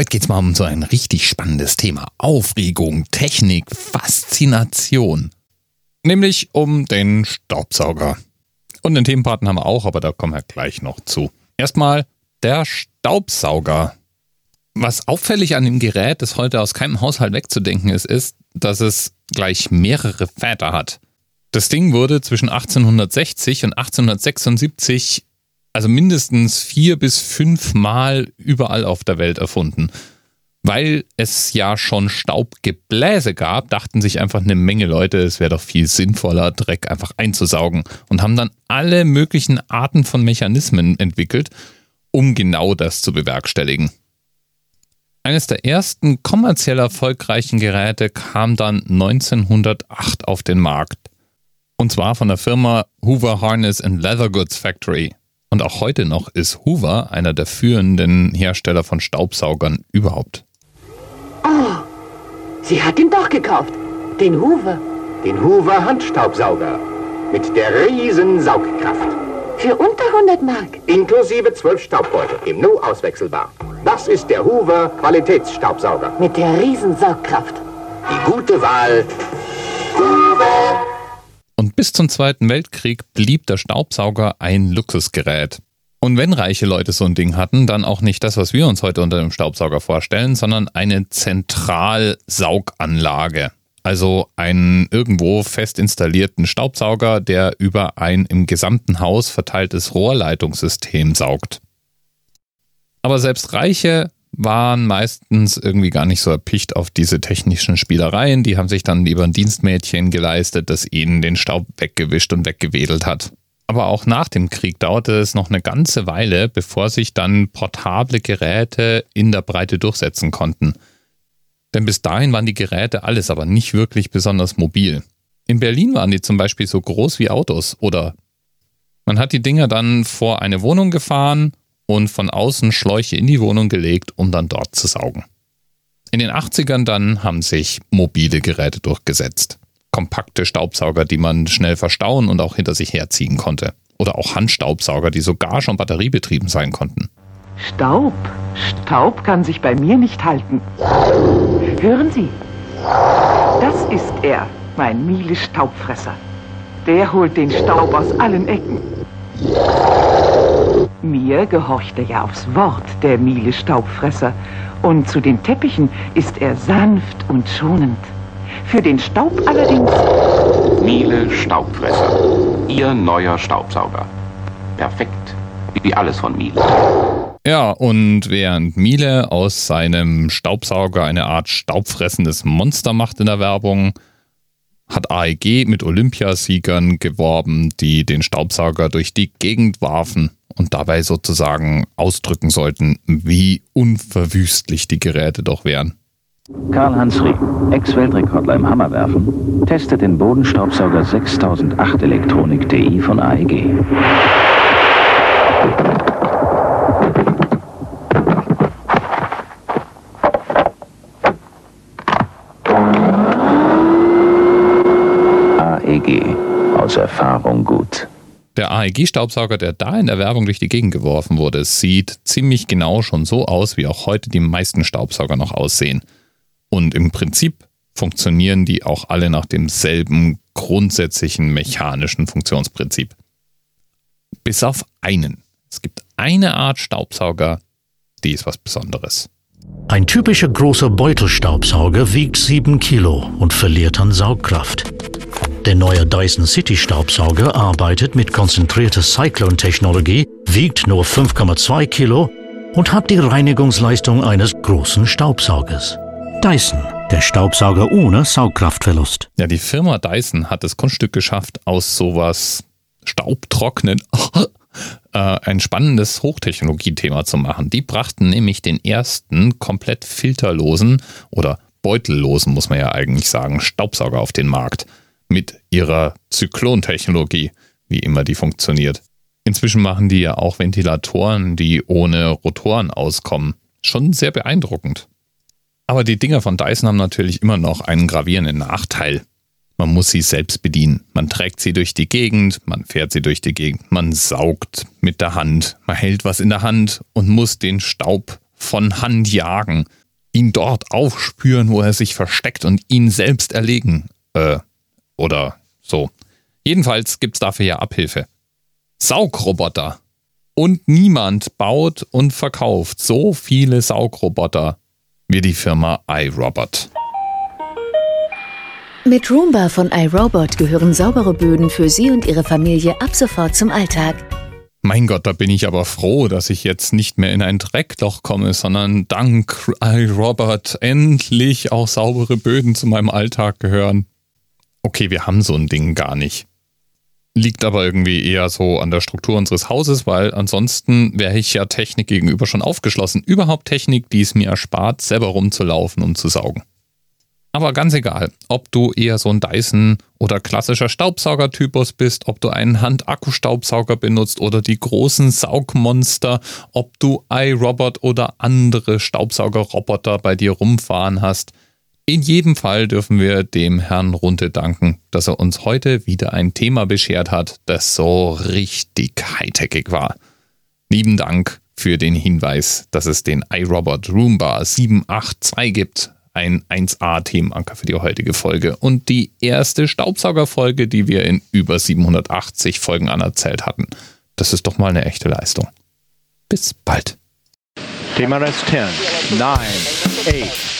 Heute geht es mal um so ein richtig spannendes Thema. Aufregung, Technik, Faszination. Nämlich um den Staubsauger. Und den Themenpartner haben wir auch, aber da kommen wir gleich noch zu. Erstmal der Staubsauger. Was auffällig an dem Gerät, das heute aus keinem Haushalt wegzudenken ist, ist, dass es gleich mehrere Väter hat. Das Ding wurde zwischen 1860 und 1876 also mindestens vier bis fünf Mal überall auf der Welt erfunden. Weil es ja schon Staubgebläse gab, dachten sich einfach eine Menge Leute, es wäre doch viel sinnvoller, Dreck einfach einzusaugen und haben dann alle möglichen Arten von Mechanismen entwickelt, um genau das zu bewerkstelligen. Eines der ersten kommerziell erfolgreichen Geräte kam dann 1908 auf den Markt. Und zwar von der Firma Hoover Harness and Leather Goods Factory. Und auch heute noch ist Hoover einer der führenden Hersteller von Staubsaugern überhaupt. Oh, sie hat ihn doch gekauft. Den Hoover. Den Hoover Handstaubsauger. Mit der riesen Saugkraft. Für unter 100 Mark. Inklusive 12 Staubbeutel. Im Nu auswechselbar. Das ist der Hoover Qualitätsstaubsauger. Mit der riesen Saugkraft. Die gute Wahl. Hoover. Bis zum Zweiten Weltkrieg blieb der Staubsauger ein Luxusgerät. Und wenn reiche Leute so ein Ding hatten, dann auch nicht das, was wir uns heute unter dem Staubsauger vorstellen, sondern eine Zentralsauganlage. Also einen irgendwo fest installierten Staubsauger, der über ein im gesamten Haus verteiltes Rohrleitungssystem saugt. Aber selbst Reiche waren meistens irgendwie gar nicht so erpicht auf diese technischen Spielereien. Die haben sich dann lieber ein Dienstmädchen geleistet, das ihnen den Staub weggewischt und weggewedelt hat. Aber auch nach dem Krieg dauerte es noch eine ganze Weile, bevor sich dann portable Geräte in der Breite durchsetzen konnten. Denn bis dahin waren die Geräte alles aber nicht wirklich besonders mobil. In Berlin waren die zum Beispiel so groß wie Autos oder man hat die Dinger dann vor eine Wohnung gefahren und von außen Schläuche in die Wohnung gelegt, um dann dort zu saugen. In den 80ern dann haben sich mobile Geräte durchgesetzt. Kompakte Staubsauger, die man schnell verstauen und auch hinter sich herziehen konnte. Oder auch Handstaubsauger, die sogar schon batteriebetrieben sein konnten. Staub. Staub kann sich bei mir nicht halten. Hören Sie. Das ist er, mein Miele Staubfresser. Der holt den Staub aus allen Ecken. Mir gehorchte ja aufs Wort der Miele Staubfresser. Und zu den Teppichen ist er sanft und schonend. Für den Staub allerdings. Miele Staubfresser. Ihr neuer Staubsauger. Perfekt. Wie alles von Miele. Ja, und während Miele aus seinem Staubsauger eine Art staubfressendes Monster macht in der Werbung, hat AEG mit Olympiasiegern geworben, die den Staubsauger durch die Gegend warfen und dabei sozusagen ausdrücken sollten, wie unverwüstlich die Geräte doch wären. Karl-Hans Rieck, Ex-Weltrekordler im Hammerwerfen, testet den Bodenstaubsauger 6008 Elektronik TI von. AEG, aus Erfahrung gut. Der AEG-Staubsauger, der da in der Werbung durch die Gegend geworfen wurde, sieht ziemlich genau schon so aus, wie auch heute die meisten Staubsauger noch aussehen. Und im Prinzip funktionieren die auch alle nach demselben grundsätzlichen mechanischen Funktionsprinzip. Bis auf einen. Es gibt eine Art Staubsauger, die ist was Besonderes. Ein typischer großer Beutelstaubsauger wiegt 7 Kilo und verliert an Saugkraft. Der neue Dyson City Staubsauger arbeitet mit konzentrierter Cyclone-Technologie, wiegt nur 5,2 Kilo und hat die Reinigungsleistung eines großen Staubsaugers. Dyson, der Staubsauger ohne Saugkraftverlust. Ja, die Firma Dyson hat das Kunststück geschafft, aus sowas Staubtrocknen äh, ein spannendes Hochtechnologie-Thema zu machen. Die brachten nämlich den ersten komplett filterlosen oder beutellosen, muss man ja eigentlich sagen, Staubsauger auf den Markt mit ihrer Zyklontechnologie, wie immer die funktioniert. Inzwischen machen die ja auch Ventilatoren, die ohne Rotoren auskommen. Schon sehr beeindruckend. Aber die Dinger von Dyson haben natürlich immer noch einen gravierenden Nachteil. Man muss sie selbst bedienen. Man trägt sie durch die Gegend, man fährt sie durch die Gegend, man saugt mit der Hand, man hält was in der Hand und muss den Staub von Hand jagen, ihn dort aufspüren, wo er sich versteckt und ihn selbst erlegen. Äh, oder so. Jedenfalls gibt's dafür ja Abhilfe. Saugroboter. Und niemand baut und verkauft so viele Saugroboter wie die Firma iRobot. Mit Roomba von iRobot gehören saubere Böden für Sie und Ihre Familie ab sofort zum Alltag. Mein Gott, da bin ich aber froh, dass ich jetzt nicht mehr in ein Dreckloch komme, sondern dank iRobot endlich auch saubere Böden zu meinem Alltag gehören. Okay, wir haben so ein Ding gar nicht. Liegt aber irgendwie eher so an der Struktur unseres Hauses, weil ansonsten wäre ich ja Technik gegenüber schon aufgeschlossen. Überhaupt Technik, die es mir erspart, selber rumzulaufen, um zu saugen. Aber ganz egal, ob du eher so ein Dyson oder klassischer Staubsaugertypus bist, ob du einen Handakkustaubsauger benutzt oder die großen Saugmonster, ob du iRobot oder andere Staubsaugerroboter bei dir rumfahren hast. In jedem Fall dürfen wir dem Herrn Runte danken, dass er uns heute wieder ein Thema beschert hat, das so richtig hightechig war. Lieben Dank für den Hinweis, dass es den iRobot Roomba 782 gibt, ein 1A-Themenanker für die heutige Folge und die erste Staubsaugerfolge, die wir in über 780 Folgen anerzählt hatten. Das ist doch mal eine echte Leistung. Bis bald. TMRS 10, 9, 8.